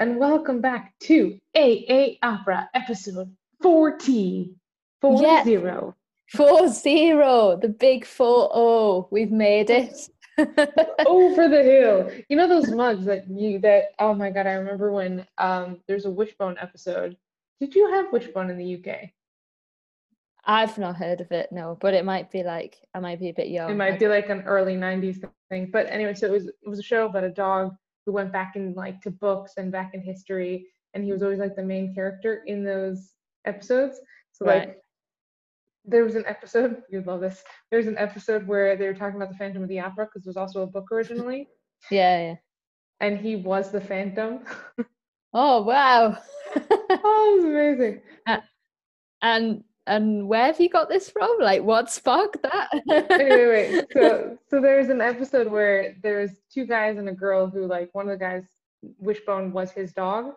and welcome back to AA Opera episode 40. 40. Yeah. zero. Four zero, the big four oh. We've made it. Over the hill. You know those mugs that you that oh my god, I remember when um there's a Wishbone episode. Did you have Wishbone in the UK? I've not heard of it, no, but it might be like I might be a bit young. It might be like an early 90s thing. But anyway, so it was it was a show about a dog who went back in like to books and back in history and he was always like the main character in those episodes. So Right. like there was an episode, you'd love this. There was an episode where they were talking about the Phantom of the Opera because there's also a book originally, Yeah, yeah. and he was the Phantom. Oh wow. oh, it was amazing. and and where have you got this from? Like what sparked that? Anyway, wait. So so there's an episode where there's two guys and a girl who like one of the guys Wishbone was his dog,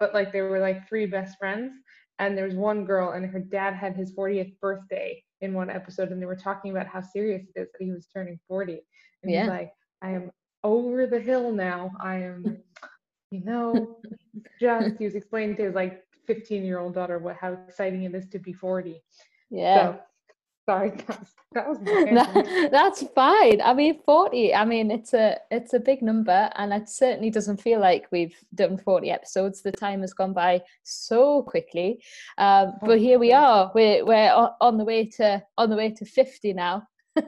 but like they were like three best friends. And there was one girl and her dad had his 40th birthday in one episode, and they were talking about how serious it is that he was turning 40. And Yeah. he's like, I am over the hill now. I am, you know, just he was explaining to his like 15 year old daughter what how exciting it is to be 40. yeah. So sorry, that was, that was. That- that's fine. I mean, 40, I mean, it's a it's a big number and it certainly doesn't feel like we've done 40 episodes. The time has gone by so quickly. Um, Oh, but here we are. We're we're on the way to on the way to 50 now. Ah.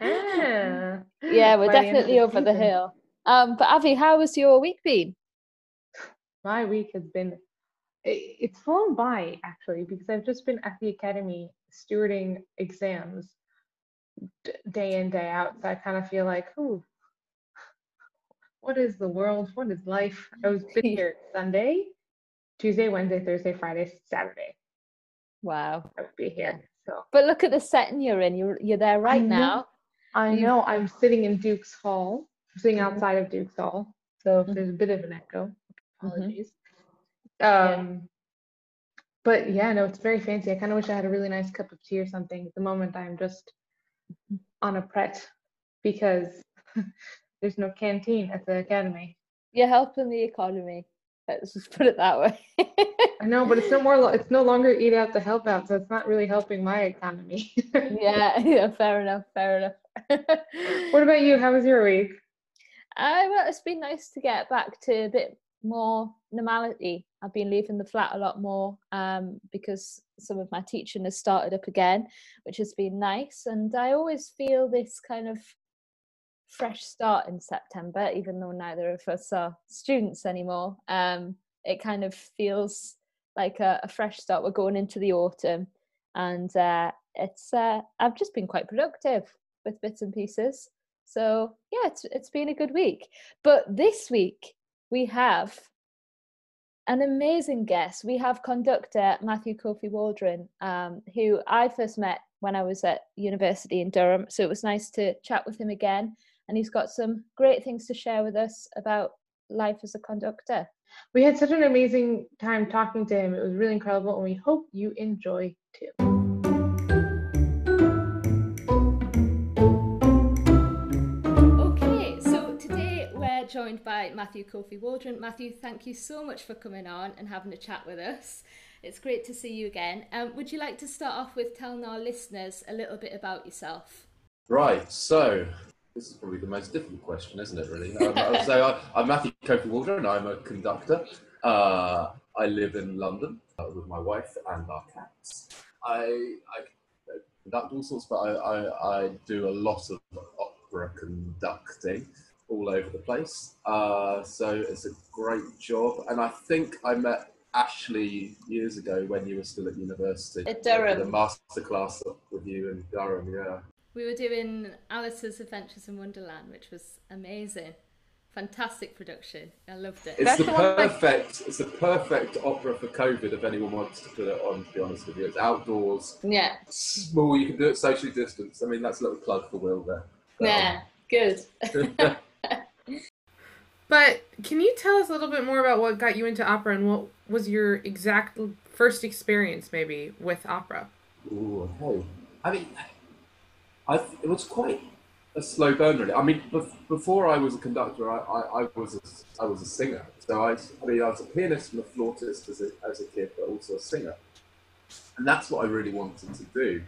yeah, we're By the end of definitely over the hill. Um, but Avi, how has your week been? My week has been it's flown by actually because I've just been at the academy stewarding exams d- day in day out. So I kind of feel like, ooh, what is the world? What is life? I was been here Sunday, Tuesday, Wednesday, Thursday, Friday, Saturday. Wow. I would be here. So But look at the setting you're in. You're you're there right know. now. I know I'm sitting in Duke's Hall, I'm sitting Mhm. outside of Duke's Hall. So if Mhm. there's a bit of an echo, Mhm. apologies. Yeah. Um, but yeah, no, it's very fancy. I kind of wish I had a really nice cup of tea or something. At the moment, I'm just on a pret because there's no canteen at the academy. You're helping the economy. Let's just put it that way. I know, but it's no more. It's no longer eat out to help out, so it's not really helping my economy. yeah, yeah, fair enough, fair enough. What about you? How was your week? I well, it's been nice to get back to a bit more normality. I've been leaving the flat a lot more um, because some of my teaching has started up again, which has been nice. And I always feel this kind of fresh start in September, even though neither of us are students anymore. Um, it kind of feels like a, a fresh start. We're going into the autumn, and uh, it's uh, I've just been quite productive with bits and pieces. So yeah, it's it's been a good week. But this week we have an amazing guest. We have conductor Matthew Kofi Waldron, um, who I first met when I was at university in Durham. So it was nice to chat with him again. And he's got some great things to share with us about life as a conductor. We had such an amazing time talking to him. It was really incredible, and we hope you enjoy too. Joined by Matthew Kofi Waldron. Matthew, thank you so much for coming on and having a chat with us. It's great to see you again. Um, would you like to start off with telling our listeners a little bit about yourself? Right, so this is probably the most difficult question, isn't it? Really. Um, so I, I'm Matthew Kofi Waldron. I'm a conductor. Uh, I live in London uh, with my wife and our cats. I, I conduct all sorts, but I, I, I do a lot of opera conducting all over the place. Uh, so it's a great job, and I think I met Ashley years ago when you were still at university. At Durham. I did a masterclass with you in Durham, yeah. We were doing Alice's Adventures in Wonderland, which was amazing. Fantastic production. I loved it. It's That's the the one, like- perfect. It's the perfect opera for COVID. If anyone wants to put it on, to be honest with you, it's outdoors, Yeah, small. You can do it socially distanced. I mean, that's a little plug for Will there. yeah, good. But can you tell us a little bit more about what got you into opera and what was your exact first experience, maybe, with opera? Ooh, okay. I mean, I it was quite a slow burn really. I mean, bef- before I was a conductor, I, I, I was a, I was a singer. So I, I mean, I was a pianist and a flautist as a, as a kid, but also a singer, and that's what I really wanted to do.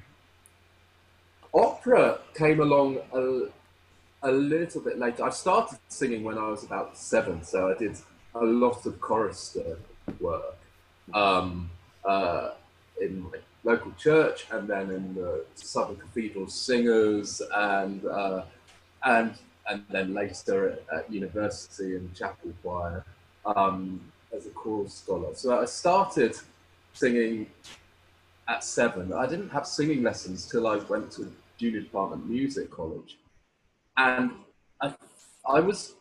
Opera came along a, a little bit later. I started singing when I was about seven, so I did a lot of chorister work um, uh, in my local church, and then in the Southern Cathedral Singers, and uh, and and then later at, at university in chapel choir um, as a choral scholar. So I started singing at seven. I didn't have singing lessons till I went to junior department music college, and I, I was,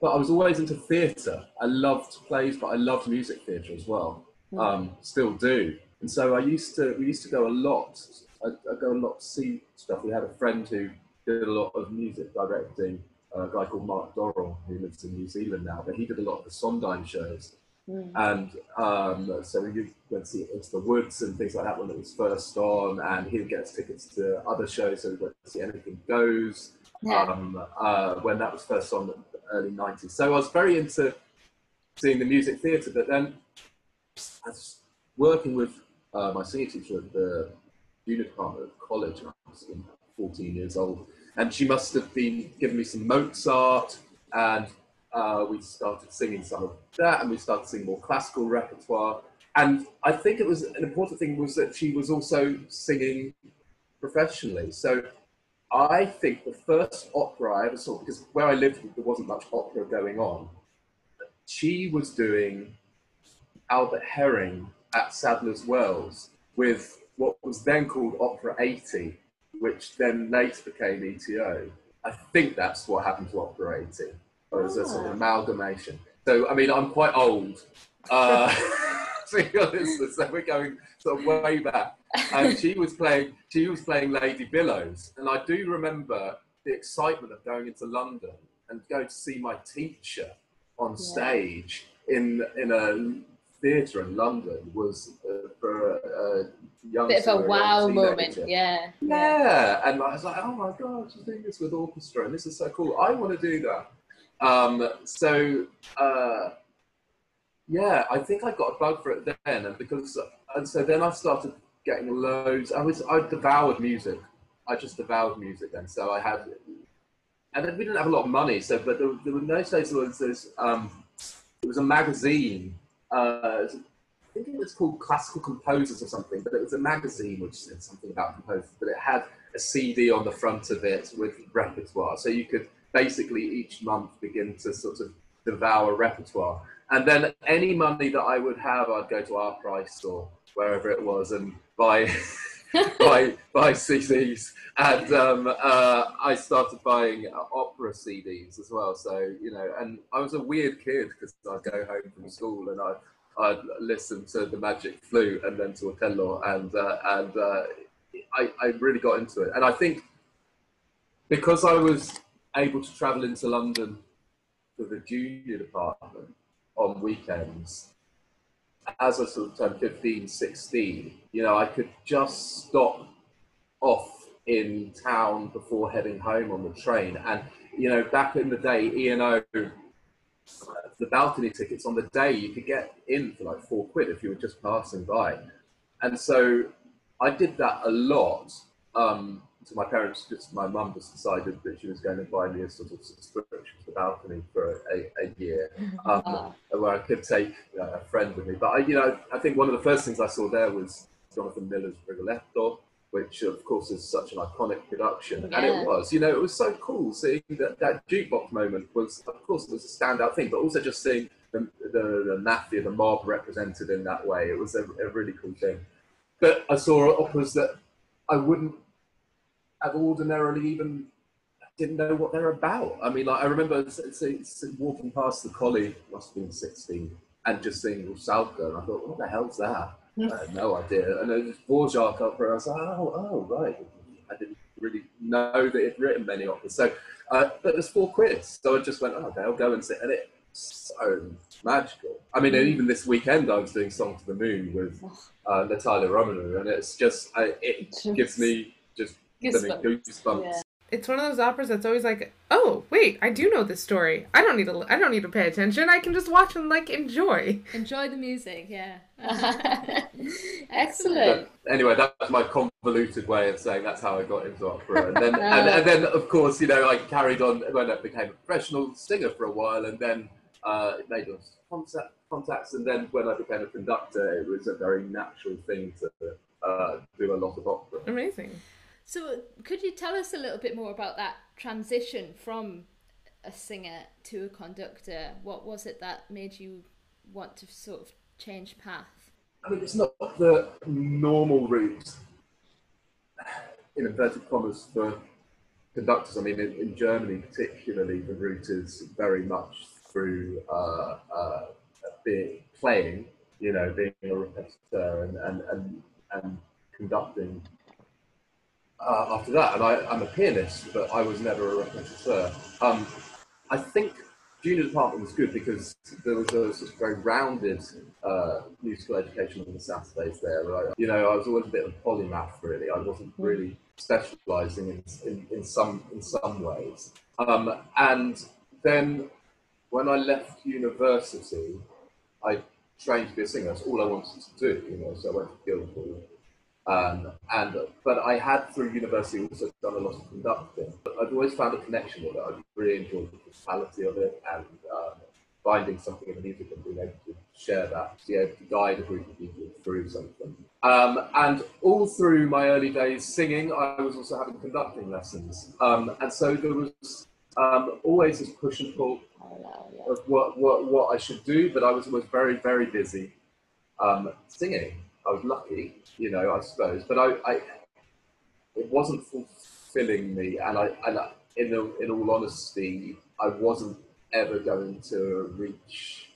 but I was always into theatre. I loved plays, but I loved music theatre as well. Um, still do. And so I used to, we used to go a lot. I, I go a lot to see stuff. We had a friend who did a lot of music directing, a guy called Mark Dorrell, who lives in New Zealand now, but he did a lot of the Sondheim shows. And um, so we went to see Into the Woods and things like that when it was first on, and he would get us tickets to other shows. So we went to see Anything Goes Yeah. um, uh, when that was first on the early 90s. So I was very into seeing the music theatre, but then I was working with uh, my senior teacher at the junior department of college. I was 14 years old, and she must have been giving me some Mozart, and uh, we started singing some of that, and we started singing more classical repertoire. And I think it was an important thing was that she was also singing professionally. So I think the first opera I ever saw, because where I lived, there wasn't much opera going on. She was doing Albert Herring at Sadler's Wells with what was then called Opera 80, which then later became ETO. I think that's what happened to Opera 80. It was a sort of amalgamation. So, I mean, I'm quite old. Uh, be so we're going sort of way back. And she was playing, she was playing Lady Billows, and I do remember the excitement of going into London and going to see my teacher on stage in in a theatre in London was uh, for a, a young Bit of a wow moment. Yeah. yeah, and I was like, oh my god, she's doing this with orchestra, and this is so cool. I want to do that. Um, so uh, yeah, I think I got a bug for it then, and because and so then I started getting loads. I was I devoured music. I just devoured music, then. so I had, and then we didn't have a lot of money. So, but there, there were no days there was this. Um, it was a magazine. Uh, I think it was called Classical Composers or something, but it was a magazine which said something about composers, but it had a CD on the front of it with repertoire. So you could basically each month begin to sort of devour repertoire. And then any money that I would have, I'd go to Our Price or wherever it was and buy buy buy CDs. And um, uh, I started buying uh, opera CDs as well. So you know, and I was a weird kid because I'd go home from school and I. I'd listen to the Magic Flute and then to Otello, and uh, and uh, I, I really got into it. And I think because I was able to travel into London for the junior department on weekends, as I sort of turned 15, 16, you know, I could just stop off in town before heading home on the train. And, you know, back in the day, ENO, the balcony tickets on the day, you could get in for like four quid if you were just passing by. And so I did that a lot. Um, so my parents, just my mum, just decided that she was going to buy me a sort of subscription to the balcony for a, a year, um, Ah. where I could take uh, a friend with me. But I, you know, I think one of the first things I saw there was Jonathan Miller's Rigoletto, which of course is such an iconic production, and it was. You know, it was so cool seeing that that jukebox moment was, of course, it was a standout thing, but also just seeing the, the, the mafia, the mob represented in that way. It was a, a really cool thing. But I saw operas that I wouldn't have ordinarily even didn't know what they're about. I mean, like I remember s- s- s- walking past the Coli, must have been 16, and just seeing Rusalka, and I thought, what the hell's that? I had no idea. And then was Dvorak opera, I was like, oh, oh, right. I didn't really know that he'd written many operas. So, uh, but there's four quid, so I just went, oh, okay, I'll go and sit, and it's so magical. I mean, and even this weekend, I was doing Song to the Moon with uh, Natalya Romaniw, and it's just, I, it gives me just Goosebumps. goosebumps Yeah. it's one of those operas that's always like, oh wait, I do know this story. I don't need to. I don't need to pay attention. I can just watch and like enjoy. Enjoy the music, yeah. Excellent. But anyway, that's my convoluted way of saying that's how I got into opera. And then, and, and then of course, you know, I carried on when I became a professional singer for a while, and then uh, made those contact, contacts. And then when I became a conductor, it was a very natural thing to uh, do a lot of opera. Amazing. So, could you tell us a little bit more about that transition from a singer to a conductor? What was it that made you want to sort of change path? I mean, it's not the normal route, in inverted commas, for conductors. I mean, in, in Germany particularly, the route is very much through uh, uh, being, playing, you know, being a repetiteur and, and, and, and conducting uh, after that. And I, I'm a pianist, but I was never a repetiteur. Um, I think junior department was good because there was a sort of very rounded uh, musical education on the Saturdays there. Right? You know, I was always a bit of a polymath, really. I wasn't really specialising in, in, in, some in some ways. Um, and then when I left university, I trained to be a singer. That's all I wanted to do. You know, so I went to Guildhall um, and but I had through university also done a lot of conducting. But I've always found a connection with it. I really enjoyed the totality of it and um, finding something in the music and being able to share that, to be able to guide a group of people through something. Um, and all through my early days singing, I was also having conducting lessons. Um, and so there was um, always this push and pull of what, what, what I should do, but I was always very, very busy um, singing. I was lucky, you know, I suppose, but I, I it wasn't fulfilling me, and I, and I, in in all honesty, I wasn't ever going to reach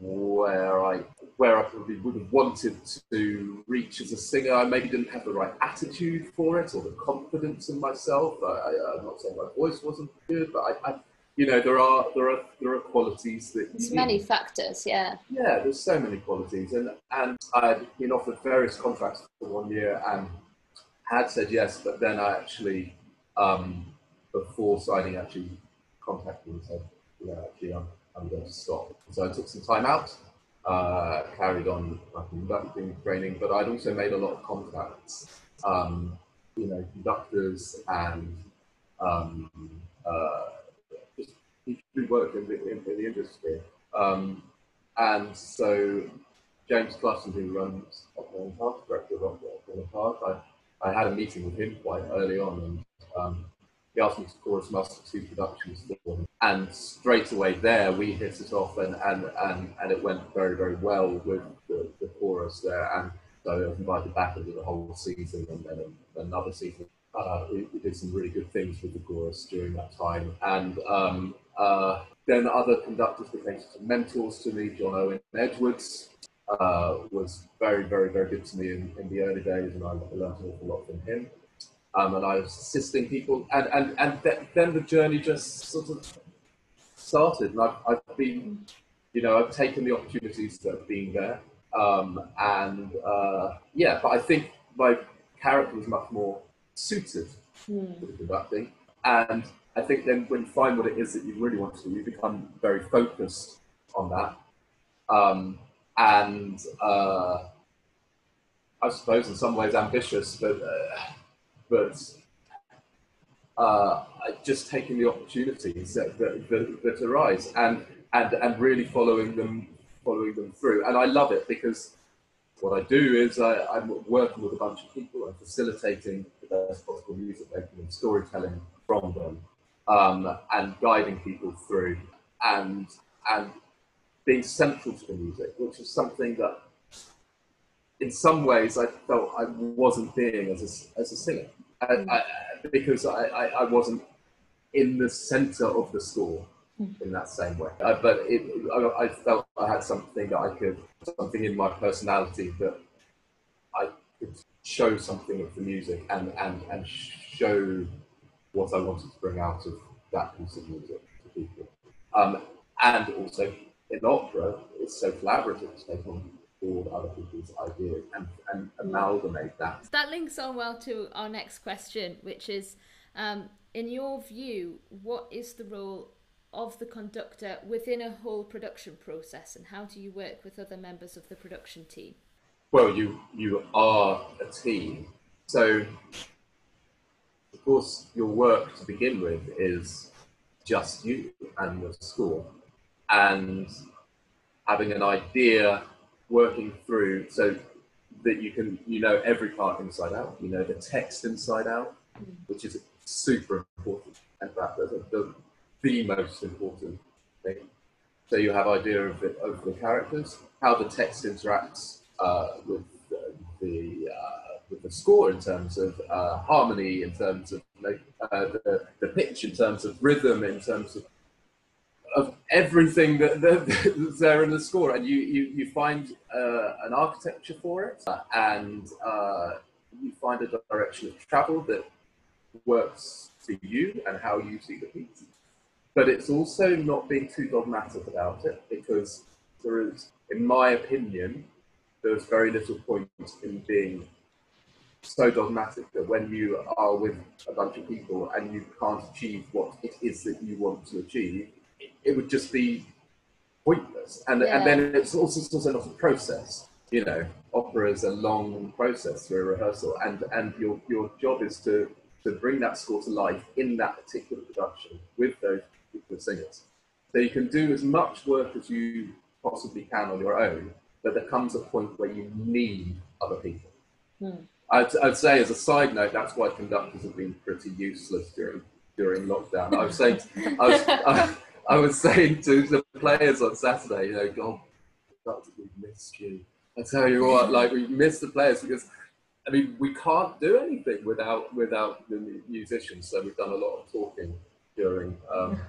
where I where I probably would have wanted to reach as a singer. I maybe didn't have the right attitude for it or the confidence in myself. I, am not saying my voice wasn't good, but I, I, you know, there are there are there are qualities that there's many factors, yeah. Yeah, there's so many qualities, and and I'd been offered various contracts for one year and had said yes, but then I actually, um, before signing, actually contacted and said, yeah, actually, I'm I'm going to stop. So I took some time out, uh, carried on conducting training, but I'd also made a lot of contacts, um, you know, conductors and um, uh, who work in the, in, in the industry. Um, and so James Clutton, who runs Holland Park, director of Holland Park, I, I had a meeting with him quite early on, and um, he asked me to chorus master two productions for him. And straight away there, we hit it off, and, and, and, and it went very, very well with the, the chorus there. And so I was invited back into the whole season, and then another season. Uh, did some really good things with the chorus during that time. And um, uh, then other conductors became mentors to me. John Owen Edwards uh, was very, very, very good to me in, in the early days, and I learned an awful lot from him. Um, and I was assisting people, and and and th- then the journey just sort of started. And I've, I've been, you know, I've taken the opportunities that have been there, um, and uh, yeah. But I think my character was much more suited mm. to the conducting, and I think then when you find what it is that you really want to do, you become very focused on that. Um, and uh, I suppose in some ways ambitious, but uh, but uh, just taking the opportunities that, that, that, that, arise and, and and really following them following them through. And I love it because what I do is I, am working with a bunch of people and facilitating the best possible music making and storytelling from them um, and guiding people through and and being central to the music, which is something that in some ways I felt I wasn't being as a, as a singer I, mm. I, because I, I, wasn't in the center of the score mm. in that same way. Uh, but it, I, I, felt I had something that I could, something in my personality that I could show something of the music and, and, and show what I wanted to bring out of that piece of music to people. Um, and also in opera, it's so collaborative to take on board other people's ideas and, and amalgamate that. That links on well to our next question, which is Um, in your view, what is the role of the conductor within a whole production process, and how do you work with other members of the production team? Well, you you are a team, so of course your work to begin with is just you and the score, and having an idea, working through so that you can you know every part inside out, you know the text inside out, which is super important. Fact, the, the, the most important thing. So you have idea of the, of the characters, how the text interacts uh, with the, uh, with the score in terms of uh, harmony, in terms of uh, the, the pitch, in terms of rhythm, in terms of of everything that, that, that's there in the score, and you you, you find uh, an architecture for it, uh, and you find a direction of travel that works for you and how you see the piece. But it's also not being too dogmatic about it because there is, in my opinion, there's very little point in being so dogmatic that when you are with a bunch of people and you can't achieve what it is that you want to achieve, it, it would just be pointless. And, Yeah. and then it's also, it's also not a process. You know, opera is a long process through a rehearsal, and, and your, your job is to, to bring that score to life in that particular production with those particular singers. So you can do as much work as you possibly can on your own, but there comes a point where you need other people. I'd, I'd say, as a side note, that's why conductors have been pretty useless during during lockdown. I was saying, I was, I, I was saying to the players on Saturday, you know, God, conductor, we missed you. I tell you what, like we missed the players because, I mean, we can't do anything without without the musicians. So we've done a lot of talking during um,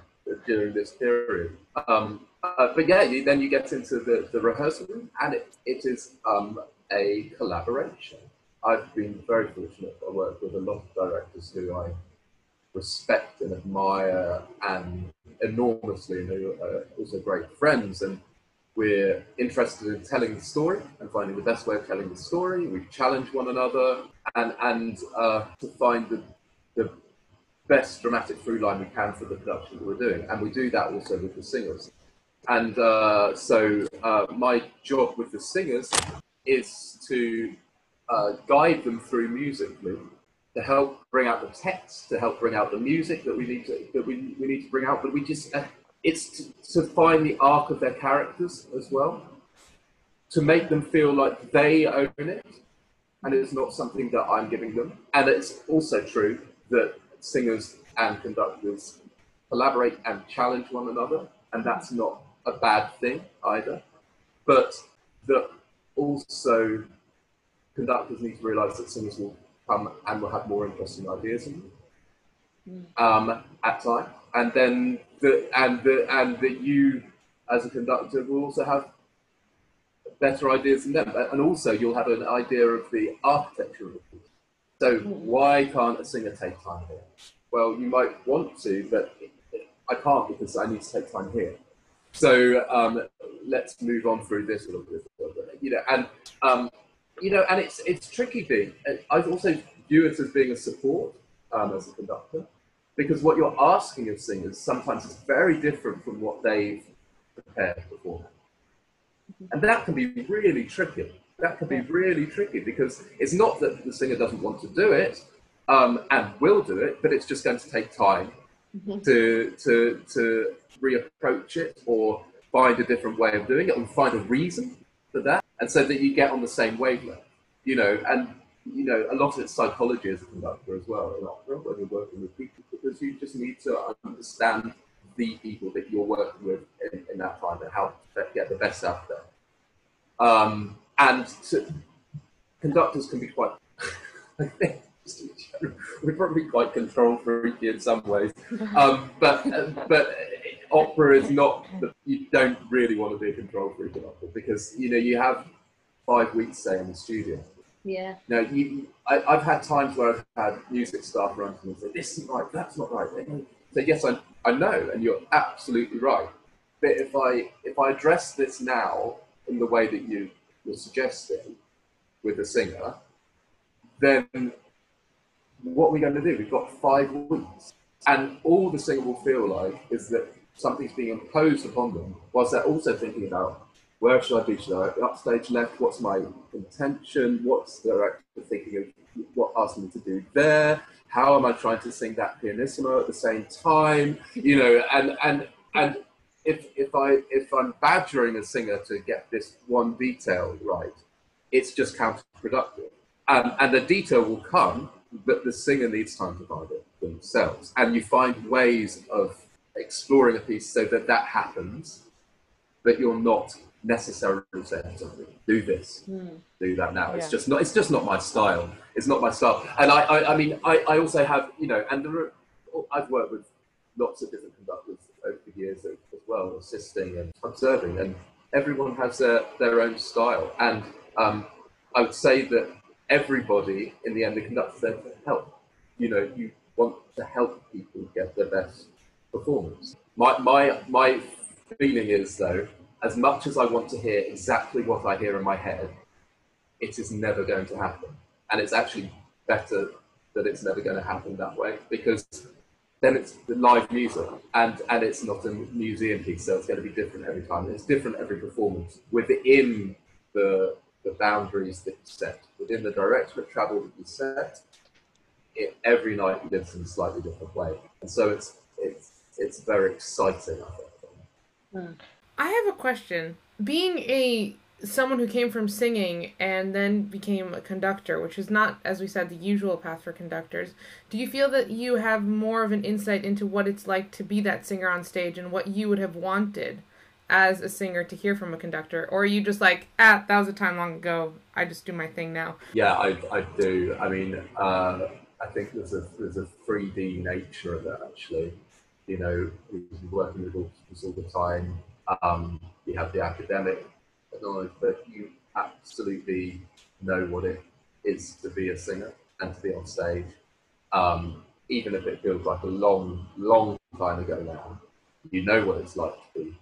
during this period. Um, uh, but yeah, you, then you get into the, the rehearsal room, and it, it is um, a collaboration. I've been very fortunate. I work with a lot of directors who I respect and admire and enormously, and who are also great friends. And we're interested in telling the story and finding the best way of telling the story. We challenge one another and and uh, to find the, the best dramatic through line we can for the production that we're doing. And we do that also with the singers. And uh, so uh, my job with the singers is to uh, guide them through musically, to help bring out the text, to help bring out the music that we need to that we, we need to bring out. But we just uh, it's to, to find the arc of their characters as well, to make them feel like they own it, and it's not something that I'm giving them. And it's also true that singers and conductors collaborate and challenge one another, and that's not a bad thing either. But that also conductors need to realise that singers will come and will have more interesting ideas in them um, at times, and then the and the and that you as a conductor will also have better ideas than them, and also you'll have an idea of the architecture of the piece. So why can't a singer take time here? Well, you might want to, but I can't because I need to take time here. So um, let's move on through this a little bit, you know, and um, you know, and it's it's tricky being. I also view it as being a support um, as a conductor, because what you're asking of singers sometimes is very different from what they've prepared before, and that can be really tricky. That can be really tricky because it's not that the singer doesn't want to do it um, and will do it, but it's just going to take time to to to reapproach it or find a different way of doing it or find a reason for that and so that you get on the same wavelength you know and you know a lot of it's psychology as a conductor as well in opera when you're working with people because you just need to understand the people that you're working with in, in that time and how to get the best out of them. Um, and to, conductors can be quite I think we're probably quite control freaky in some ways, um, but but opera is not. The, you don't really want to be a control freak in opera because you know you have five weeks say in the studio. Yeah. Now you, I, I've had times where I've had music staff run to me and say, "This isn't right. That's not right." So yes, I I know, and you're absolutely right. But if I if I address this now in the way that you were suggesting with the singer, then what are we going to do? We've got five weeks. And all the singer will feel like is that something's being imposed upon them, whilst they're also thinking about where should I be? Should I upstage left? What's my intention? What's the director thinking of what asking me to do there? How am I trying to sing that pianissimo at the same time? You know, and and and if if I if I'm badgering a singer to get this one detail right, it's just counterproductive. Um, and the detail will come, but the singer needs time to find it themselves. And you find ways of exploring a piece so that that happens, but you're not necessarily saying something. Do this, Hmm. do that now. It's just not. It's just not my style. It's not my style. And I, I, I mean, I, I also have, you know, and there are, I've worked with lots of different conductors over the years as as well, assisting and observing, and everyone has their, their own style. And um, I would say that everybody, in the end, the conductor's there to help. You know, you want to help people get their best performance. My, my, my feeling is, though, as much as I want to hear exactly what I hear in my head, it is never going to happen. And it's actually better that it's never going to happen that way because then it's the live music and, and it's not a museum piece, so it's going to be different every time. It's different every performance within the, the boundaries that you set, within the direction of travel that you set. It, every night lives in a slightly different way, and so it's it's it's very exciting. I think. I have a question. Being a someone who came from singing and then became a conductor, which is not, as we said, the usual path for conductors, do you feel that you have more of an insight into what it's like to be that singer on stage and what you would have wanted as a singer to hear from a conductor? Or are you just like, ah, that was a time long ago. I just do my thing now? Yeah, I, I do. I mean, uh, I think there's a there's a 3D nature of it actually. You know, we're working with orchestras all the time. Um, you have the academic knowledge, but you absolutely know what it is to be a singer and to be on stage. Um, even if it feels like a long, long time ago now, you know what it's like to be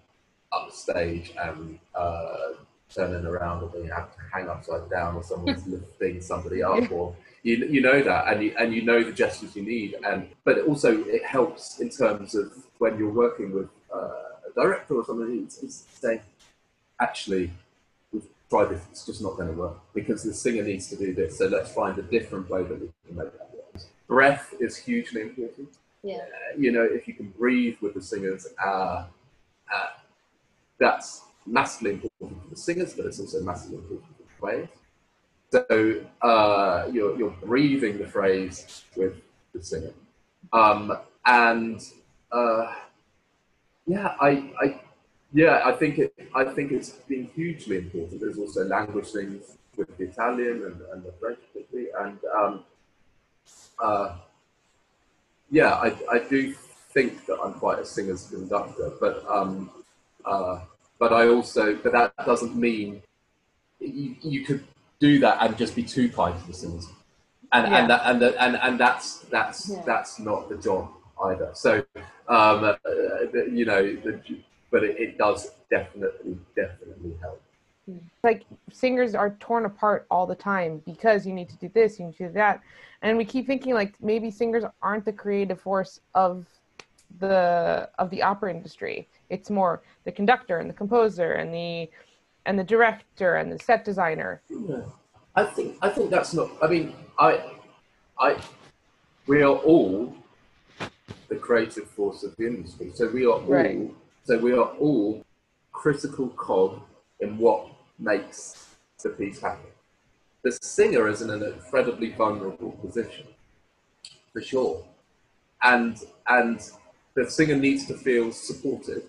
upstage and uh, turning around or being have to hang upside down or someone's lifting somebody up or you, you know that and you and you know the gestures you need. And but also it helps in terms of when you're working with uh, a director or somebody who's, who's saying actually we've tried this it's just not going to work because the singer needs to do this so let's find a different way that we can make that work. Breath is hugely important. Yeah. you know, if you can breathe with the singers, uh, uh, that's massively important for the singers, but it's also massively important for the players. So uh, you're, you're breathing the phrase with the singer. Um, and uh, yeah, I, I, yeah, I think it, I think it's been hugely important. There's also language things with the Italian and, and the French particularly, and um, uh, yeah, I, I do think that I'm quite a singer's conductor, but um, uh, but I also but that doesn't mean you, you could do that and just be too kind to the singers, and Yeah. and that, and, the, and and that's that's Yeah. that's not the job either. So um, uh, you know, the, but it, it does definitely definitely help. like singers are torn apart all the time because you need to do this, you need to do that, and we keep thinking like maybe singers aren't the creative force of the of the opera industry. It's more the conductor and the composer and the and the director and the set designer. Yeah. I think I think that's not. I mean, I, I, we are all the creative force of the industry. So we are all. Right. So we are all critical cog in what makes the piece happen. The singer is in an incredibly vulnerable position, for sure, and and the singer needs to feel supported,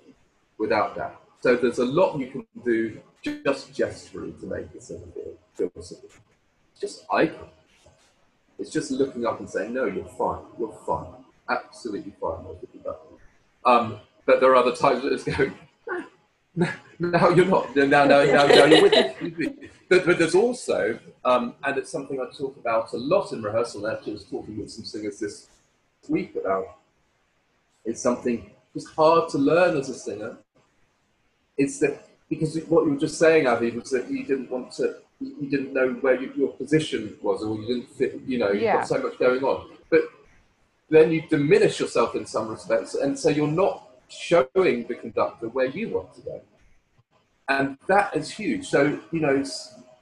without that. So there's a lot you can do just gesturally to make the singer feel, feel supported. Just eye. It's just looking up and saying, "No, you're fine. You're fine. Absolutely fine." I'll give you that." Um, but there are other times that it's going, no, you're not. No, no, no, no, you're with me. But, but there's also, um, and it's something I talk about a lot in rehearsal. and I was talking with some singers this week about. It's something just hard to learn as a singer. It's that because what you were just saying, Avi, was that you didn't want to, you didn't know where you, your position was, or you didn't fit. You know, you've Yeah. got so much going on. But then you diminish yourself in some respects, and so you're not showing the conductor where you want to go, and that is huge. So you know,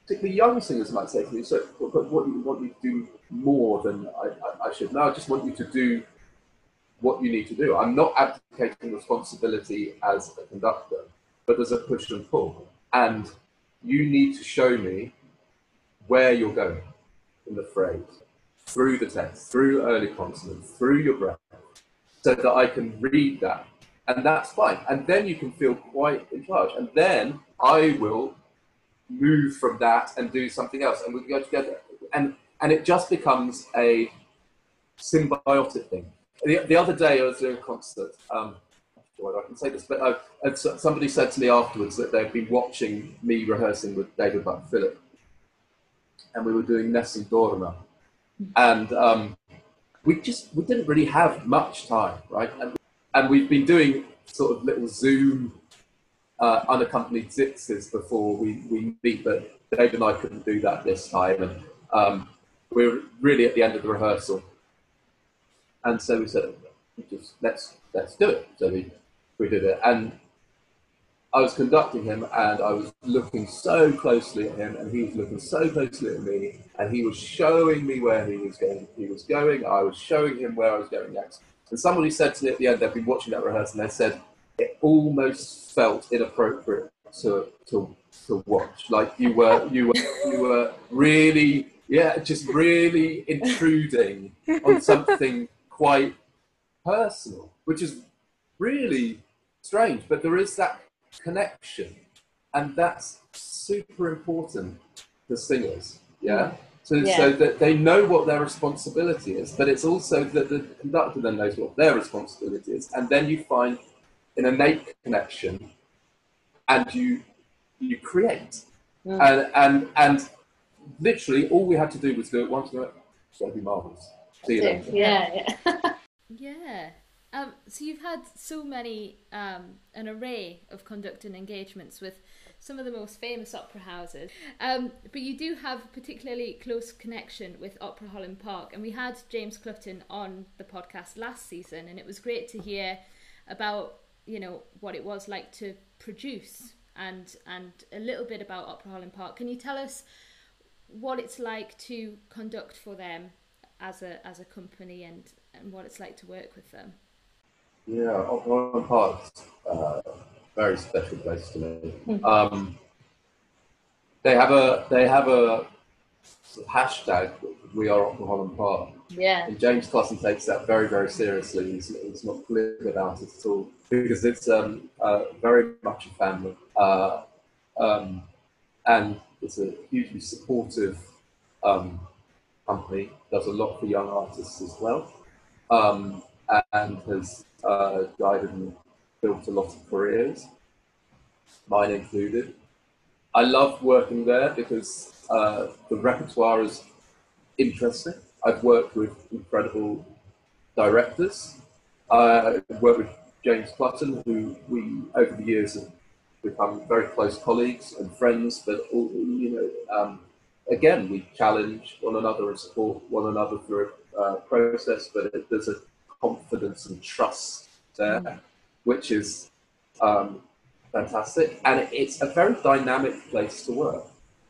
particularly young singers might say to me, "So, but what do you want you to do more than I, I, I should? No, I just want you to do what you need to do. I'm not abdicating responsibility as a conductor, but there's a push and pull, and you need to show me where you're going in the phrase, through the text, through early consonants, through your breath, so that I can read that. And that's fine. And then you can feel quite in charge. And then I will move from that and do something else. And we go together. And and it just becomes a symbiotic thing. The, the other day I was doing a concert. Um, I can say this, but uh, somebody said to me afterwards that they'd been watching me rehearsing with David Butt Philip and we were doing Nessun Dorma. And um, we just we didn't really have much time, right? And, and we've been doing sort of little Zoom uh, unaccompanied zitzes before we, we meet, but David and I couldn't do that this time. And um, we're really at the end of the rehearsal. And so we said, oh, just let's let's do it. So we, we did it. And I was conducting him and I was looking so closely at him and he was looking so closely at me and he was showing me where he was going. He was going. I was showing him where I was going next. And somebody said to me at the end, they've been watching that rehearsal and they said it almost felt inappropriate to to to watch. Like you were you were you were really yeah, just really intruding on something quite personal, which is really strange. But there is that connection. And that's super important for singers. Yeah. So, yeah. so that they know what their responsibility is, but it's also that the conductor then knows what their responsibility is. And then you find an innate connection and you you create. Mm. And, and and literally all we had to do was do it once and it's going to be marvelous. See you later. Yeah, yeah. yeah. Um, so you've had so many, um, an array of conducting engagements with some of the most famous opera houses, um, but you do have a particularly close connection with Opera Holland Park, and we had James Clutton on the podcast last season, and it was great to hear about you know what it was like to produce and and a little bit about Opera Holland Park. Can you tell us what it's like to conduct for them as a as a company and and what it's like to work with them? Yeah, Opera Park's uh, very special place to me. Mm. Um, they have a they have a hashtag. We are Holland Park. Yeah. And James Clutton takes that very very seriously. He's, he's not glib about it at all because it's um, uh, very much a family, uh, um, and it's a hugely supportive um, company. Does a lot for young artists as well, um, and has uh, guided and built a lot of careers, mine included. I love working there because uh, the repertoire is interesting. I've worked with incredible directors. I've worked with James Clutton, who we over the years have become very close colleagues and friends. But all, you know, um, again, we challenge one another and support one another through a uh, process. But it, there's a confidence and trust there, mm. which is um, fantastic. And it's a very dynamic place to work.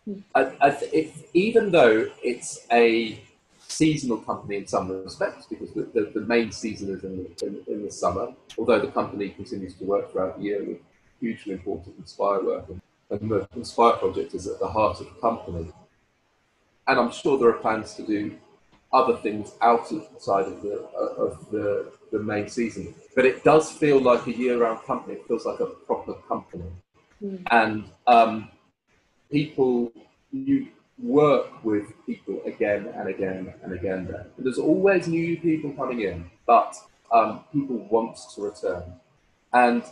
Mm. I, I, if, even though it's a seasonal company in some respects, because the, the, the main season is in the, in, in, the summer, although the company continues to work throughout the year with hugely important Inspire work. And, and the Inspire project is at the heart of the company. And I'm sure there are plans to do other things outside of the uh, of the, the main season. But it does feel like a year-round company. It feels like a proper company, mm. and um, people you work with people again and again and again. There, there's always new people coming in, but um, people want to return. And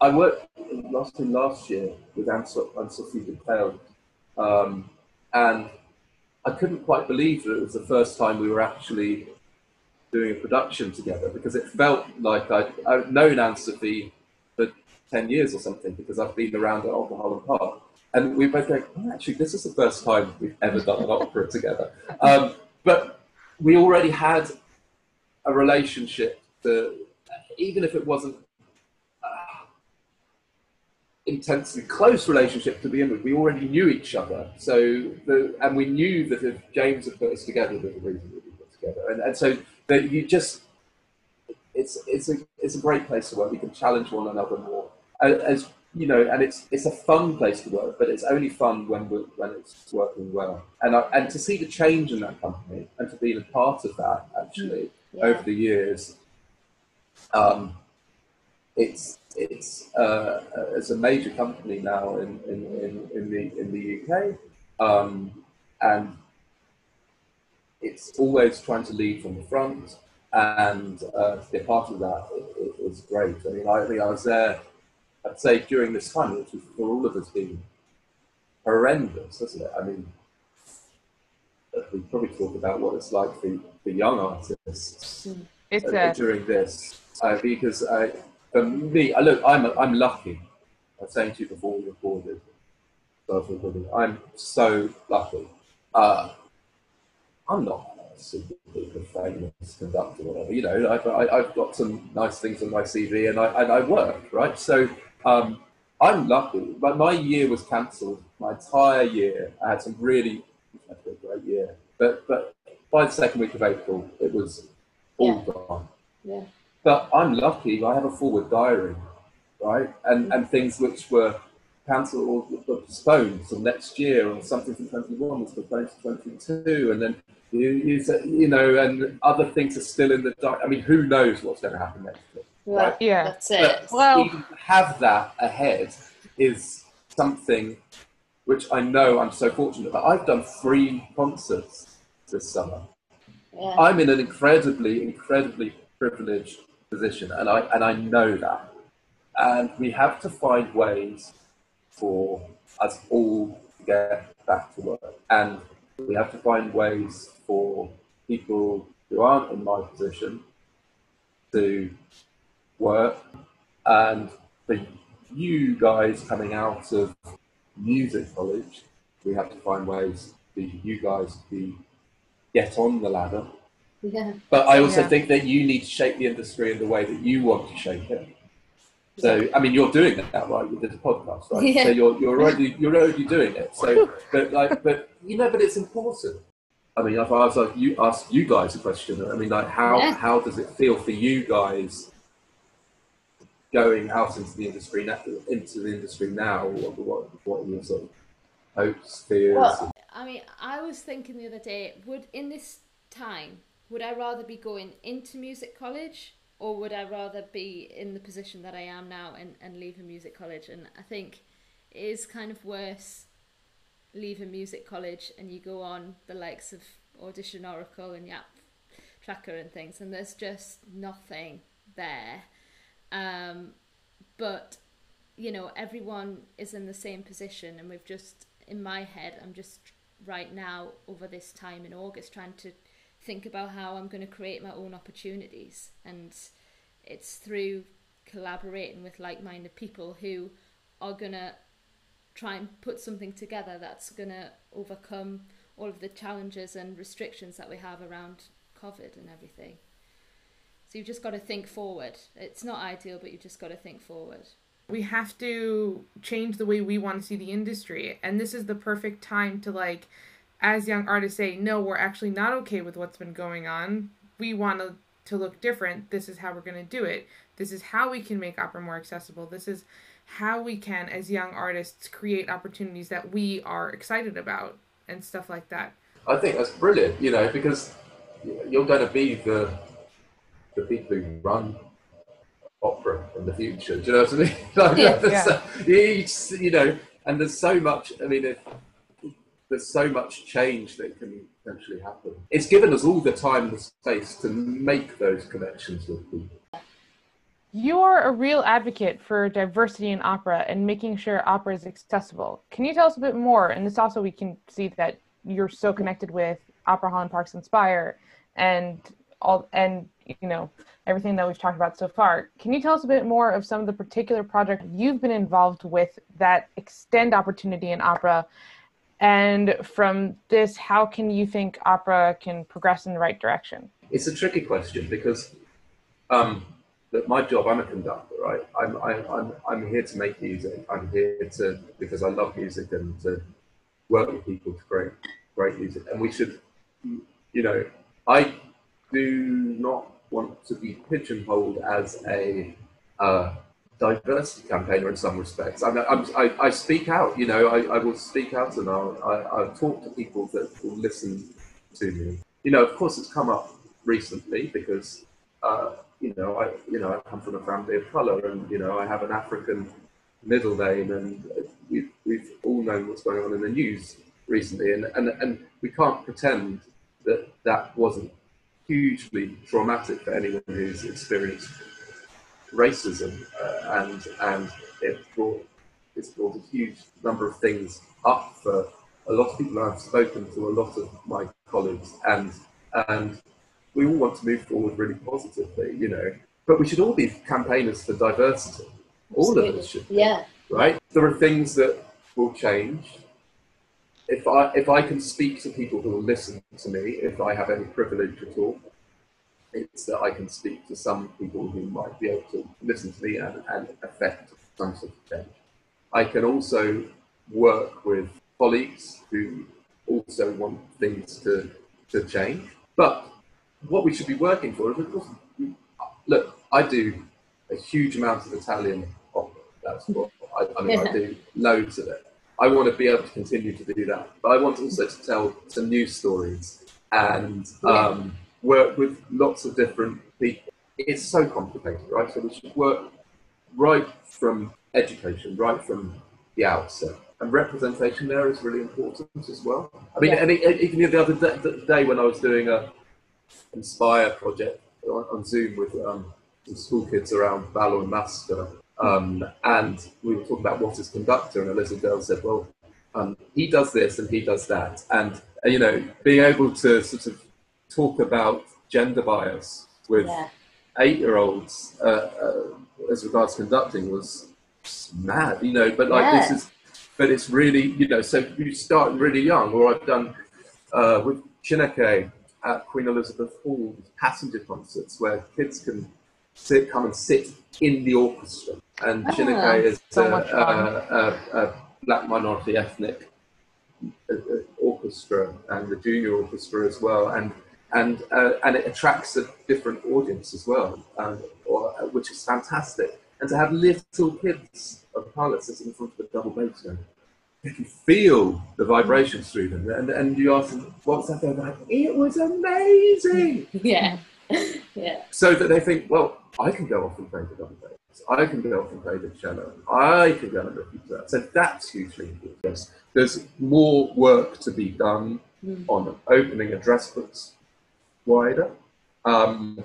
I worked last last year with Anne-Sophie Duprels, um, and I couldn't quite believe that it was the first time we were actually doing a production together because it felt like I'd, I'd known Anne-Sophie for 10 years or something because I've been around at Opera Holland Park. And we both go, oh, actually, this is the first time we've ever done an opera together. Um, but we already had a relationship that, even if it wasn't intensely close relationship to begin with. We already knew each other, so the, and we knew that if James had put us together, there's a reason that we put together, and, and so that you just it's it's a it's a great place to work. We can challenge one another more, as you know, and it's it's a fun place to work, but it's only fun when when it's working well. And I, and to see the change in that company and to be a part of that actually yeah. over the years, um, it's it's uh, it's a major company now in, in, in, in the in the UK, um, and it's always trying to lead from the front, and uh, to be a part of that it, it was great. I mean, I, I think I was there. I'd say during this time, which has for all of us been horrendous, hasn't it? I mean, we probably talk about what it's like for, for young artists it's uh, during this, uh, because I for me, look, I'm I'm lucky. I was saying to you before we recorded, I'm so lucky. Uh, I'm not a super famous conductor, or whatever. You know, I've, I, have got some nice things on my CV, and I and I work right. So um, I'm lucky. But my year was cancelled. My entire year, I had some really a great year. But but by the second week of April, it was all yeah. gone. Yeah. But I'm lucky, I have a forward diary, right? And, and things which were cancelled or postponed till next year, or something from 21 was postponed to 22, and then you, you, you know, and other things are still in the dark. I mean, who knows what's going to happen next year? Right? Yeah, that's it. But well, even have that ahead is something which I know I'm so fortunate about. I've done three concerts this summer. Yeah. I'm in an incredibly, incredibly privileged position, and I and I know that. And we have to find ways for us all to get back to work, and we have to find ways for people who aren't in my position to work, and for you guys coming out of music college, we have to find ways for you guys to get on the ladder yeah. But I also yeah. think that you need to shape the industry in the way that you want to shape it. So I mean, you're doing that right? With this podcast, right? Yeah. So you're you're already you're already doing it. So, but like, but you know, but it's important. I mean, if I was like you ask you guys a question, I mean, like, how yeah. how does it feel for you guys going out into the industry now, into the industry now? What what, what are your sort of hopes, fears? Well, I mean, I was thinking the other day, would in this time would I rather be going into music college or would I rather be in the position that I am now and, and leave a music college? And I think it is kind of worse leaving music college and you go on the likes of Audition Oracle and Yap Tracker and things, and there's just nothing there. Um, but you know, everyone is in the same position, and we've just, in my head, I'm just right now over this time in August trying to think about how I'm going to create my own opportunities. And it's through collaborating with like minded people who are going to try and put something together that's going to overcome all of the challenges and restrictions that we have around COVID and everything. So you've just got to think forward. It's not ideal, but you've just got to think forward. We have to change the way we want to see the industry. And this is the perfect time to like as young artists say, no, we're actually not okay with what's been going on. We want to, to look different. This is how we're going to do it. This is how we can make opera more accessible. This is how we can, as young artists, create opportunities that we are excited about and stuff like that. I think that's brilliant, you know, because you're going to be the the people who run opera in the future. Do you know what I mean? like, yeah, yeah. you know, and there's so much. I mean, if there's so much change that can potentially happen. It's given us all the time and the space to make those connections with people. You're a real advocate for diversity in opera and making sure opera is accessible. Can you tell us a bit more? And this also, we can see that you're so connected with Opera Holland Park's Inspire and all, and you know everything that we've talked about so far. Can you tell us a bit more of some of the particular projects you've been involved with that extend opportunity in opera And from this, how can you think opera can progress in the right direction? It's a tricky question because um, look, my job, I'm a conductor, right? I'm, I'm, I'm, I'm here to make music. I'm here to, because I love music and to work with people to create great music. And we should, you know, I do not want to be pigeonholed as a uh, diversity campaigner in some respects. I'm, I'm, i I, speak out, you know, I, I will speak out and I'll, I, I'll talk to people that will listen to me. You know, of course, it's come up recently because, uh, you know, I, you know, I come from a family of color and, you know, I have an African middle name and we've, we've all known what's going on in the news recently. And, and, and we can't pretend that that wasn't hugely traumatic for anyone who's experienced racism, uh, and and it brought it's brought a huge number of things up for a lot of people. I've spoken to a lot of my colleagues, and and we all want to move forward really positively, you know. But we should all be campaigners for diversity. All Absolutely. of us should. Yeah. Right. There are things that will change. If I if I can speak to people who will listen to me, if I have any privilege at all, it's that I can speak to some people who might be able to listen to me and, and affect some sort of change. I can also work with colleagues who also want things to, to change. But what we should be working for is, of course, look, I do a huge amount of Italian opera. That's what I, I mean, I do loads of it. I want to be able to continue to do that. But I want also to tell some new stories and um, work with lots of different people. It's so complicated, right? So we should work right from education, right from the outset. And representation there is really important as well. I mean, yeah. and even the other day when I was doing a Inspire project on, Zoom with um, some school kids around Ballo in Maschera, um, and we were talking about what is conductor, and a little girl said, well, um, he does this and he does that. And, you know, being able to sort of talk about gender bias with yeah. eight-year-olds uh, uh, as regards conducting was mad, you know. But like yeah. this is, but it's really, you know. So you start really young, or I've done uh, with Chineke at Queen Elizabeth Hall passenger concerts where kids can sit, come and sit in the orchestra. And oh, Chineke is so a, a, a, a, black minority ethnic uh, uh, orchestra and the junior orchestra as well. And and uh, and it attracts a different audience as well, um, or, uh, which is fantastic. And to have little kids of colour sitting in front of a double bass gun, you can feel the vibrations through them, and and you ask them, "What's that?" They're like, "It was amazing." Yeah, yeah. So that they think, "Well, I can go off and play the double bass. I can go off and play the cello. I can go and to that." So that's hugely important. There's more work to be done mm. on opening address books wider um,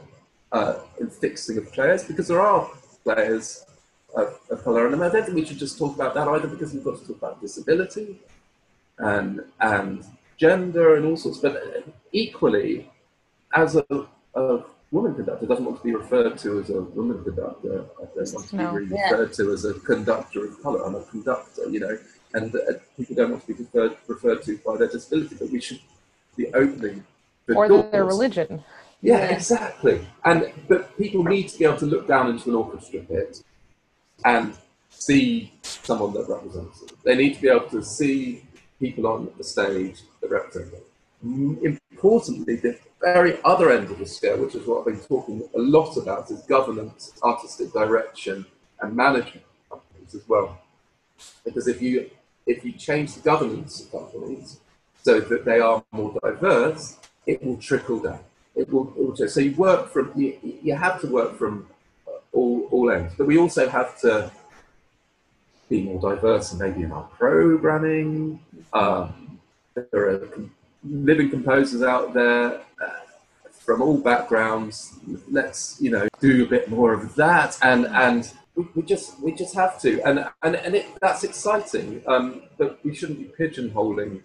uh, in fixing of players because there are players of, of colour, and I don't think we should just talk about that either because we've got to talk about disability and and gender and all sorts. But equally, as a, a woman conductor doesn't want to be referred to as a woman conductor. I don't want to no. be yeah. referred to as a conductor of colour. I'm a conductor, you know, and uh, people don't want to be referred, referred to by their disability. But we should be opening or doors. their religion. Yeah, yeah, exactly. And but people need to be able to look down into an orchestra pit and see someone that represents them. They need to be able to see people on the stage that represent them. Mm, importantly, the very other end of the scale, which is what I've been talking a lot about, is governance, artistic direction, and management companies as well. Because if you if you change the governance of companies so that they are more diverse, it will trickle down. It will, so you work from you, you have to work from all, all ends, but we also have to be more diverse and maybe in our programming. Um, there are living composers out there uh, from all backgrounds. Let's you know do a bit more of that, and and we, we just we just have to, and and and it, that's exciting. Um, but we shouldn't be pigeonholing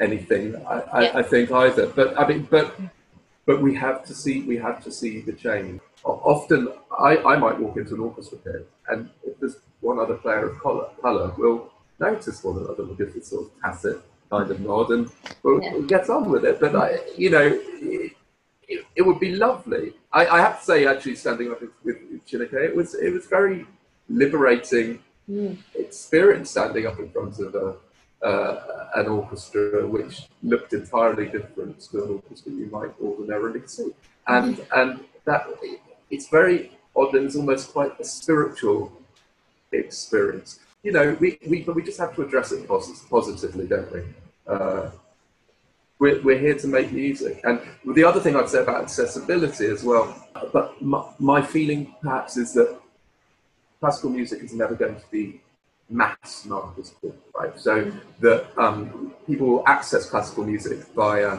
anything. I, yeah. I, think either. But I mean, but but we have to see we have to see the change. Often, I, I might walk into an orchestra pit, and if there's one other player of color, color, we'll notice one another. Give this sort of tacit kind of nod and we'll, Yeah. we'll get on with it. But, I, you know, it, it, it would be lovely. I, I have to say, actually, standing up with, with it was, it was very liberating Mm. experience standing up in front of a, uh, an orchestra which looked entirely different to an orchestra you might ordinarily see. And, and that it's very odd and it's almost quite a spiritual experience. You know, we, we, but we just have to address it posi- positively, don't we? Uh, we're, we're here to make music. And the other thing I'd say about accessibility as well, but my, my feeling perhaps is that classical music is never going to be mass marketable, right? So that um, people will access classical music via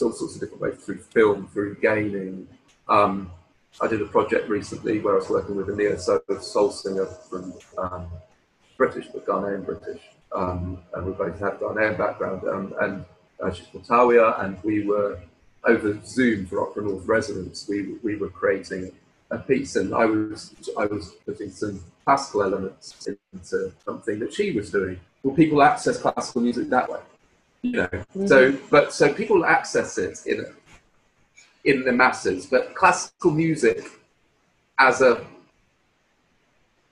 all sorts of different ways through film, through gaming. Um, I did a project recently where I was working with a neo soul singer from um, British, but Ghanaian British, um, and we both have Ghanaian background, um, and uh, she's from Tawiah, and we were over Zoom for Opera North residents. We we were creating a piece, and I was I was putting some classical elements into something that she was doing. Will people access classical music that way? You know, mm-hmm. so but so people access it in in the masses, but classical music as a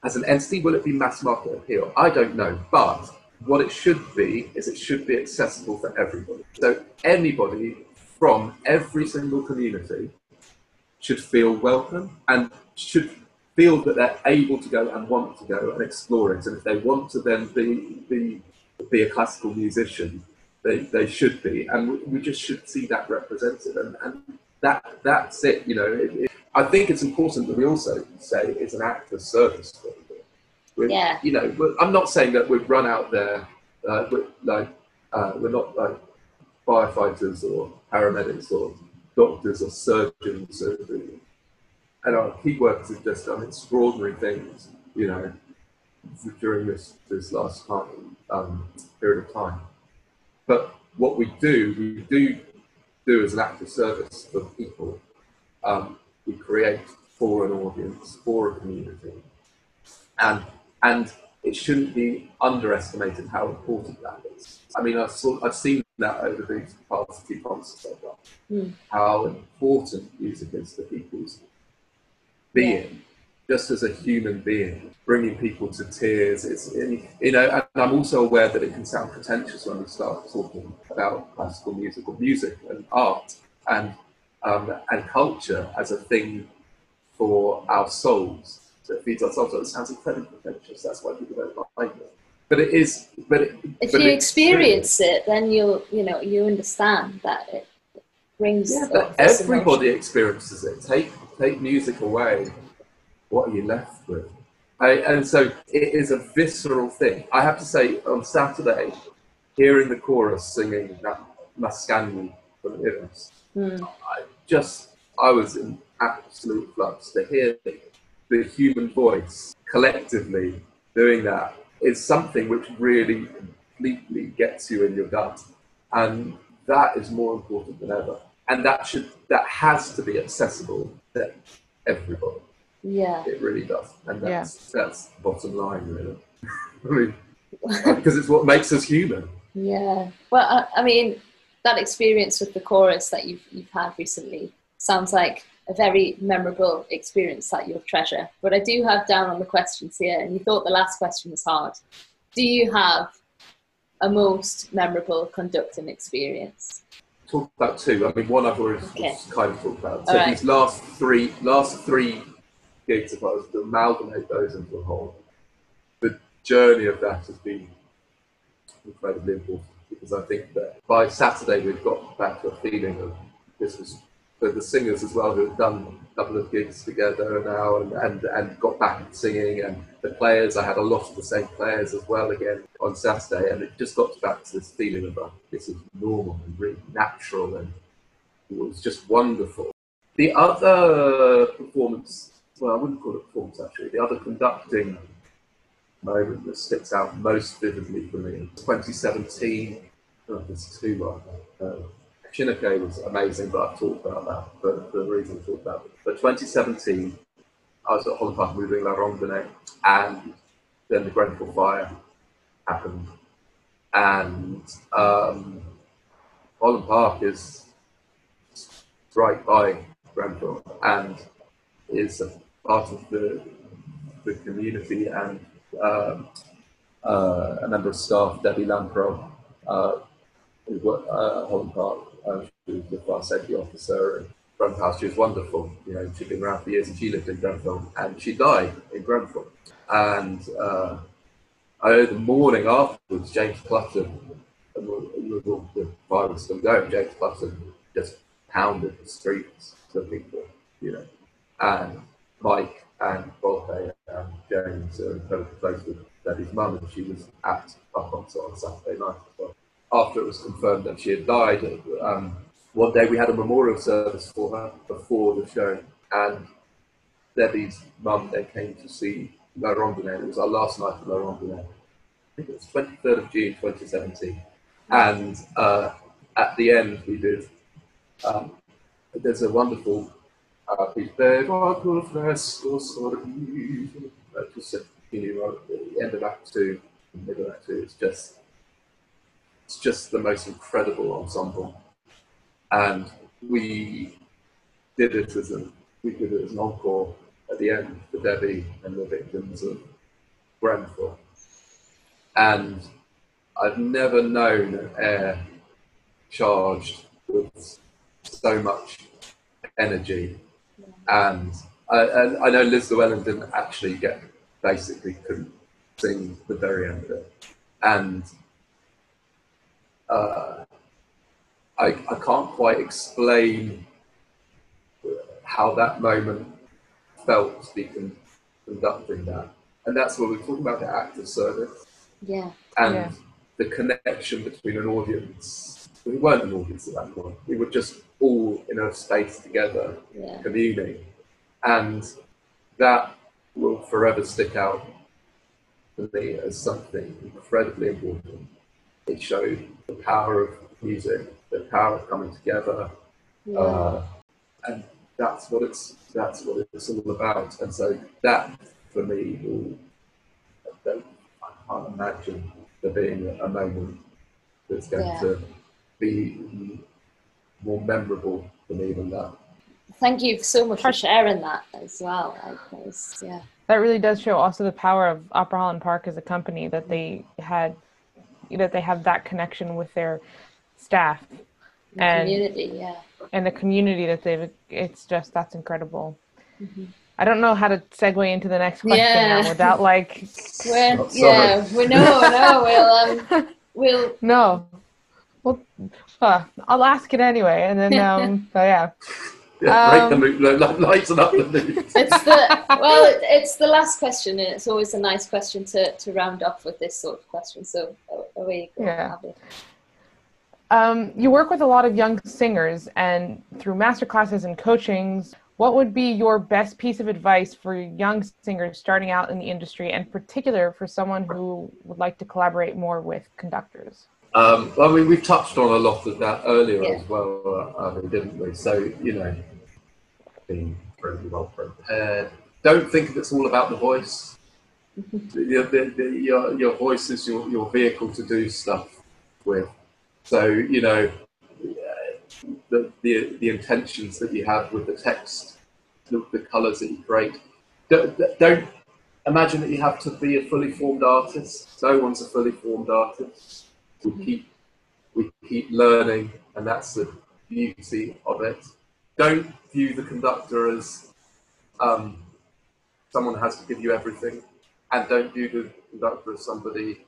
as an entity, will it be mass market appeal? I don't know, but what it should be is it should be accessible for everybody. So anybody from every single community should feel welcome and should feel that they're able to go and want to go and explore it. And if they want to then be be, be a classical musician, they, they should be. And we, we just should see that represented. And, and that that's it. You know, it, it, I think it's important that we also say it's an act of service. for Yeah. You know, I'm not saying that we've run out there. Uh, we're, like uh, we're not like firefighters or paramedics or doctors or surgeons. Or, and our key workers have just done extraordinary things. You know, during this this last time um, period of time. But what we do, we do do as an act of service for people. Um, we create for an audience, for a community, and and it shouldn't be underestimated how important that is. I mean, I've, saw, I've seen that over these past few concerts I've done, Mm. how important music is to people's being, just as a human being, bringing people to tears. It's you know, and I'm also aware that it can sound pretentious when we start talking about classical music or music and art and um, and culture as a thing for our souls that feeds our souls. It sounds incredibly pretentious. That's why people don't like it. But it is. But it, If but you experience it, then you'll, you know, you understand that it brings. Yeah, but everybody emotion. experiences it. Take take music away, what are you left with? I, and so it is a visceral thing. I have to say, on Saturday, hearing the chorus singing that Mascagni from Iris, Mm. I just I was in absolute flux to hear the human voice collectively doing that is something which really completely gets you in your gut, and that is more important than ever. And that should that has to be accessible to everybody. Yeah. It really does, and Yeah. that's that's the bottom line, really. I mean, because it's what makes us human. Yeah. Well, I, I mean, that experience with the chorus that you've you've had recently sounds like a very memorable experience that you'll treasure. But I do have down on the questions here, and you thought the last question was hard. Do you have a most memorable conducting experience? Talk about two. I mean, one I've already Okay. kind of talked about. So right. these last three, last three gigs, of ours, to amalgamate those into a whole, the journey of that has been incredibly important because I think that by Saturday we've got back to a feeling of this was for the singers as well who have done a couple of gigs together now and, and, and got back singing and the players I had a lot of the same players as well again on Saturday and it just got back to this feeling of uh, this is normal and really natural and it was just wonderful. The other performance, well I wouldn't call it performance actually, the other conducting moment that sticks out most vividly for me. 2017, oh, there's two now. Uh, was amazing, but I've talked about that for, the reason I talked about. But 2017, I was at Holland Park moving La Rondine and then the Grenfell Fire. Happened, and um, Holland Park is right by Grenfell and is a part of the the community and um, uh, a member of staff, Debbie Lamprell, uh, who worked uh, at Holland Park. Uh, she was the fire safety officer and Grenfell. She was wonderful. You know, she'd been around for years and she lived in Grenfell and she died in Grenfell. And uh, the morning afterwards, James Clutton, the, was still going, James Clutton just pounded the streets to people, you know. And Mike and Volpe and James are incredibly close with Debbie's mum, and she was at concert on Saturday night as well. After it was confirmed that she had died, um, one day we had a memorial service for her before the show, and Debbie's mum then came to see La Rondine. It was our last night at La Rondine. I think it was 23rd of June 2017. And uh, at the end, we did. Um, there's a wonderful uh, piece there. Just at the end of Act Two, middle of Act Two. It's just, it's just the most incredible ensemble, and we did it as an we did it as an encore at the end for Debbie and the victims of Grenfell. And I've never known an air charged with so much energy. And I, and I know Liz Llewellyn didn't actually get, basically couldn't sing the very end of it. And uh, I, I can't quite explain how that moment felt to be con- conducting that. And that's what we're talking about the act of service Yeah. and Yeah. the connection between an audience. We weren't an audience at that point. We were just all in a space together, Yeah. communing. And that will forever stick out for me as something incredibly important. It showed the power of music, the power of coming together, Yeah. uh, and that's what it's that's what it's all about. And so that for me, will, I, don't, I can't imagine there being a moment that's going Yeah. to be more memorable for me than that. Thank you so much for sharing that as well. Like, it's- yeah. that really does show also the power of Opera Holland Park as a company that they had that they have that connection with their staff The and community, yeah. And the community that they've it's just that's incredible. Mhm. I don't know how to segue into the next question Yeah. now without like We're, Oh, yeah, we no, no, we'll um, we'll no. Well, uh, I'll ask it anyway, and then um, so yeah. Yeah, break the Um, mood, li- li- lighten up the mood. it's the well, it, it's the last question, and it's always a nice question to to round off with this sort of question. So away you go, Yeah. Abby. Um, you work with a lot of young singers, and through master classes and coachings, what would be your best piece of advice for young singers starting out in the industry, and particular for someone who would like to collaborate more with conductors? Um, well, I mean, we've touched on a lot of that earlier Yeah. as well, uh, Abby, didn't we? So, you know, being incredibly well prepared. Don't think it's all about the voice. the, the, the, your, your voice is your, your vehicle to do stuff with. So, you know, the, the, the intentions that you have with the text, the, the colours that you create. Don't, don't imagine that you have to be a fully formed artist. No one's a fully formed artist we keep we keep learning, and that's the beauty of it. Don't view the conductor as um, someone has to give you everything, and don't view the conductor as somebody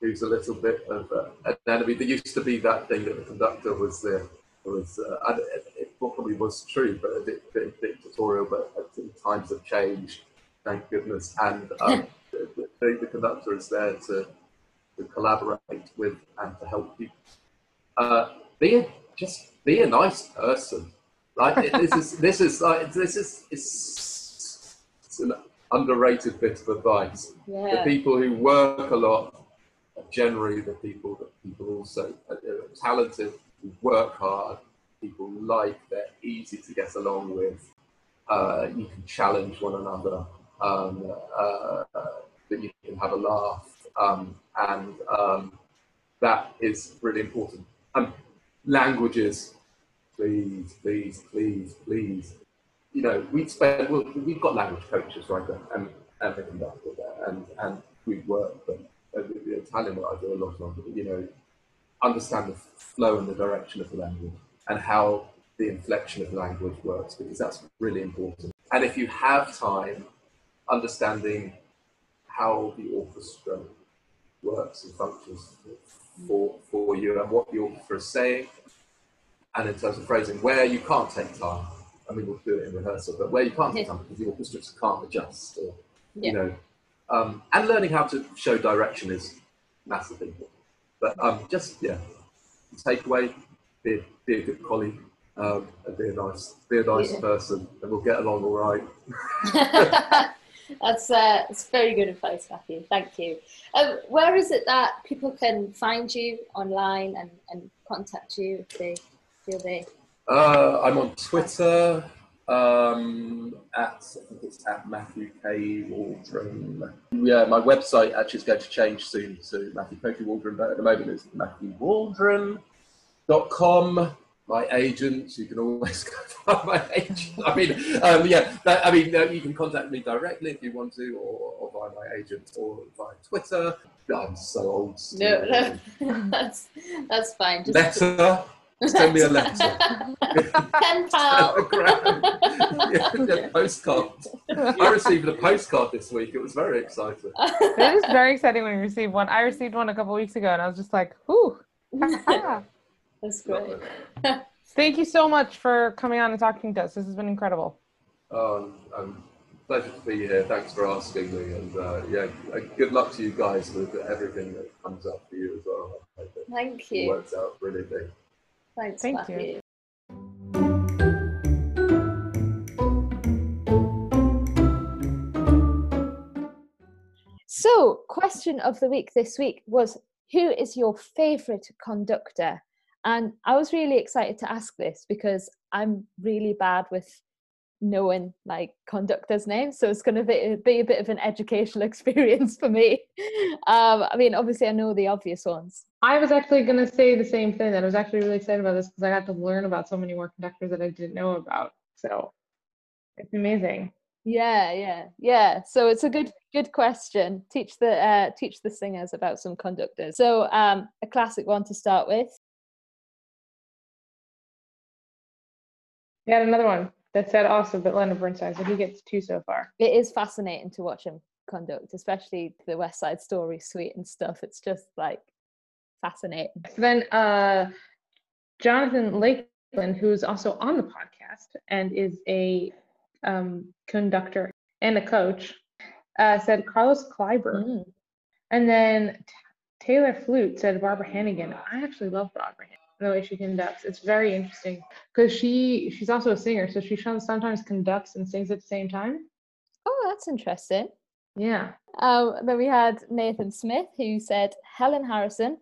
who's a little bit of uh, an enemy. There used to be that thing that the conductor was the was uh, and it, it probably was true, but a bit, bit dictatorial. But uh, times have changed, thank goodness, and um, the, the, conductor is there to to collaborate with and to help you. Uh, be a, just be a nice person. Like this is this is like this is it's, it's an underrated bit of advice. The people who work a lot generally the people that people also are talented, who work hard, people like, they're easy to get along with. Uh, you can challenge one another, um, uh, that you can have a laugh. um, and um, that is really important. Um, languages, please, please, please, please. You know, we spend we've got language coaches right and and the conductor there, and and we work. But the Italian what I do a lot of, you know, understand the flow and the direction of the language and how the inflection of language works because that's really important. And if you have time, understanding how the orchestra works and functions for, for you and what the orchestra is saying, and in terms of phrasing, where you can't take time. I mean, we'll do it in rehearsal, but where you can't take time because the orchestras can't adjust, or Yeah. you know, um, and learning how to show direction is massively important. But um, just yeah, takeaway: be, be a good colleague, um, and be a nice, be a nice Yeah. person, and we'll get along all right. that's uh, that's very good advice, Matthew. Thank you. Um, where is it that people can find you online and, and contact you if they feel they? Uh, I'm on Twitter um, at I think it's at Matthew K Waldron. Yeah, my website actually is going to change soon to Matthew K Waldron, but at the moment it's Matthew MatthewWaldron.com. My agent, you can always go find my agent. I mean, um, yeah, that, I mean, uh, you can contact me directly if you want to, or, or via my agent, or via Twitter. I'm so old. No, no, that's that's fine. Just Letter. Send me a letter. pen pal. Telegram. yeah, yeah, postcard. I received a postcard this week. It was very exciting. It is very exciting when you receive one. I received one a couple weeks ago, and I was just like, "Whew!" That's great. Thank you so much for coming on and talking to us. This has been incredible. Um, um, pleasure to be here. Thanks for asking me, and uh, yeah, uh, good luck to you guys with everything that comes up for you as well. I hope it Thank all you. works out brilliantly. Thanks, Thank you. So, question of the week this week was who is your favorite conductor? And I was really excited to ask this because I'm really bad with knowing like conductors' names, so it's going to be, be a bit of an educational experience for me. Um, I mean, obviously, I know the obvious ones. I was actually going to say the same thing. That I was actually really excited about this because I got to learn about so many more conductors that I didn't know about. So it's amazing. Yeah, yeah, yeah. So it's a good good question. Teach the uh, teach the singers about some conductors. So um, a classic one to start with. Yeah, another one that said also, but Leonard Bernstein, so he gets two so far. It is fascinating to watch him conduct, especially the West Side Story suite and stuff. It's just like fascinating. So then uh, Jonathan Lakeland, who's also on the podcast and is a um, conductor and a coach, uh, said Carlos Kleiber. Mm. And then T- Taylor Flute said Barbara Hannigan. I actually love Barbara Hannigan, the way she conducts. It's very interesting because she she's also a singer, so she sometimes conducts and sings at the same time. Oh, that's interesting. Yeah. Um, then we had Nathan Smith, who said Helen Harrison,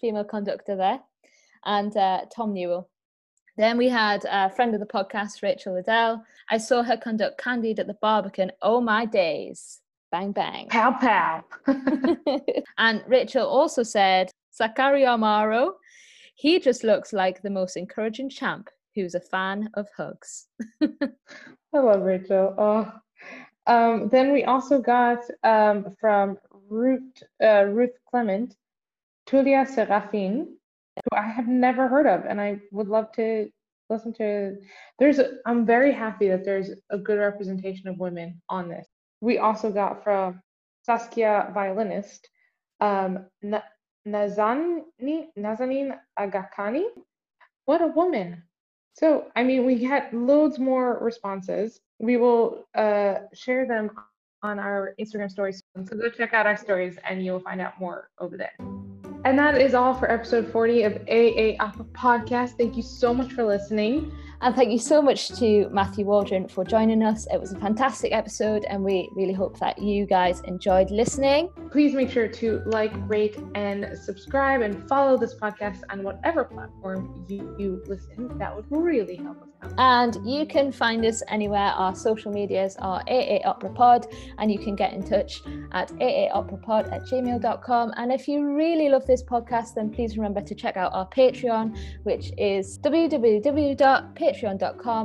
female conductor there, and uh, Tom Newell. Then we had a friend of the podcast, Rachel Liddell. I saw her conduct Candide at the Barbican. Oh my days. Bang, bang. Pow pow. and Rachel also said Zachary Amaro. He just looks like the most encouraging champ who's a fan of hugs. I love Rachel. Oh. Um, then we also got um, from Ruth, uh, Ruth Clement, Tullio Serafin, who I have never heard of, and I would love to listen to. There's, a, I'm very happy that there's a good representation of women on this. We also got from Saskia violinist, um, Nazani, Nazanin Aghakhani. What a woman! So, I mean, we had loads more responses. We will uh, share them on our Instagram stories. So go check out our stories and you'll find out more over there. And that is all for episode 40 of AA Opera Podcast. Thank you so much for listening. And thank you so much to Matthew Waldron for joining us. It was a fantastic episode, and we really hope that you guys enjoyed listening. Please make sure to like, rate, and subscribe and follow this podcast on whatever platform you, you listen. That would really help us out. And you can find us anywhere. Our social medias are AA Opera Pod, and you can get in touch at aaoperapod at gmail.com. And if you really love this podcast, then please remember to check out our Patreon, which is www.patreon.com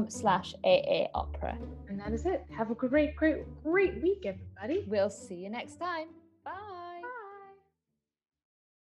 slash aaopera. And that is it. Have a great, great, great week, everybody. We'll see you next time. Bye.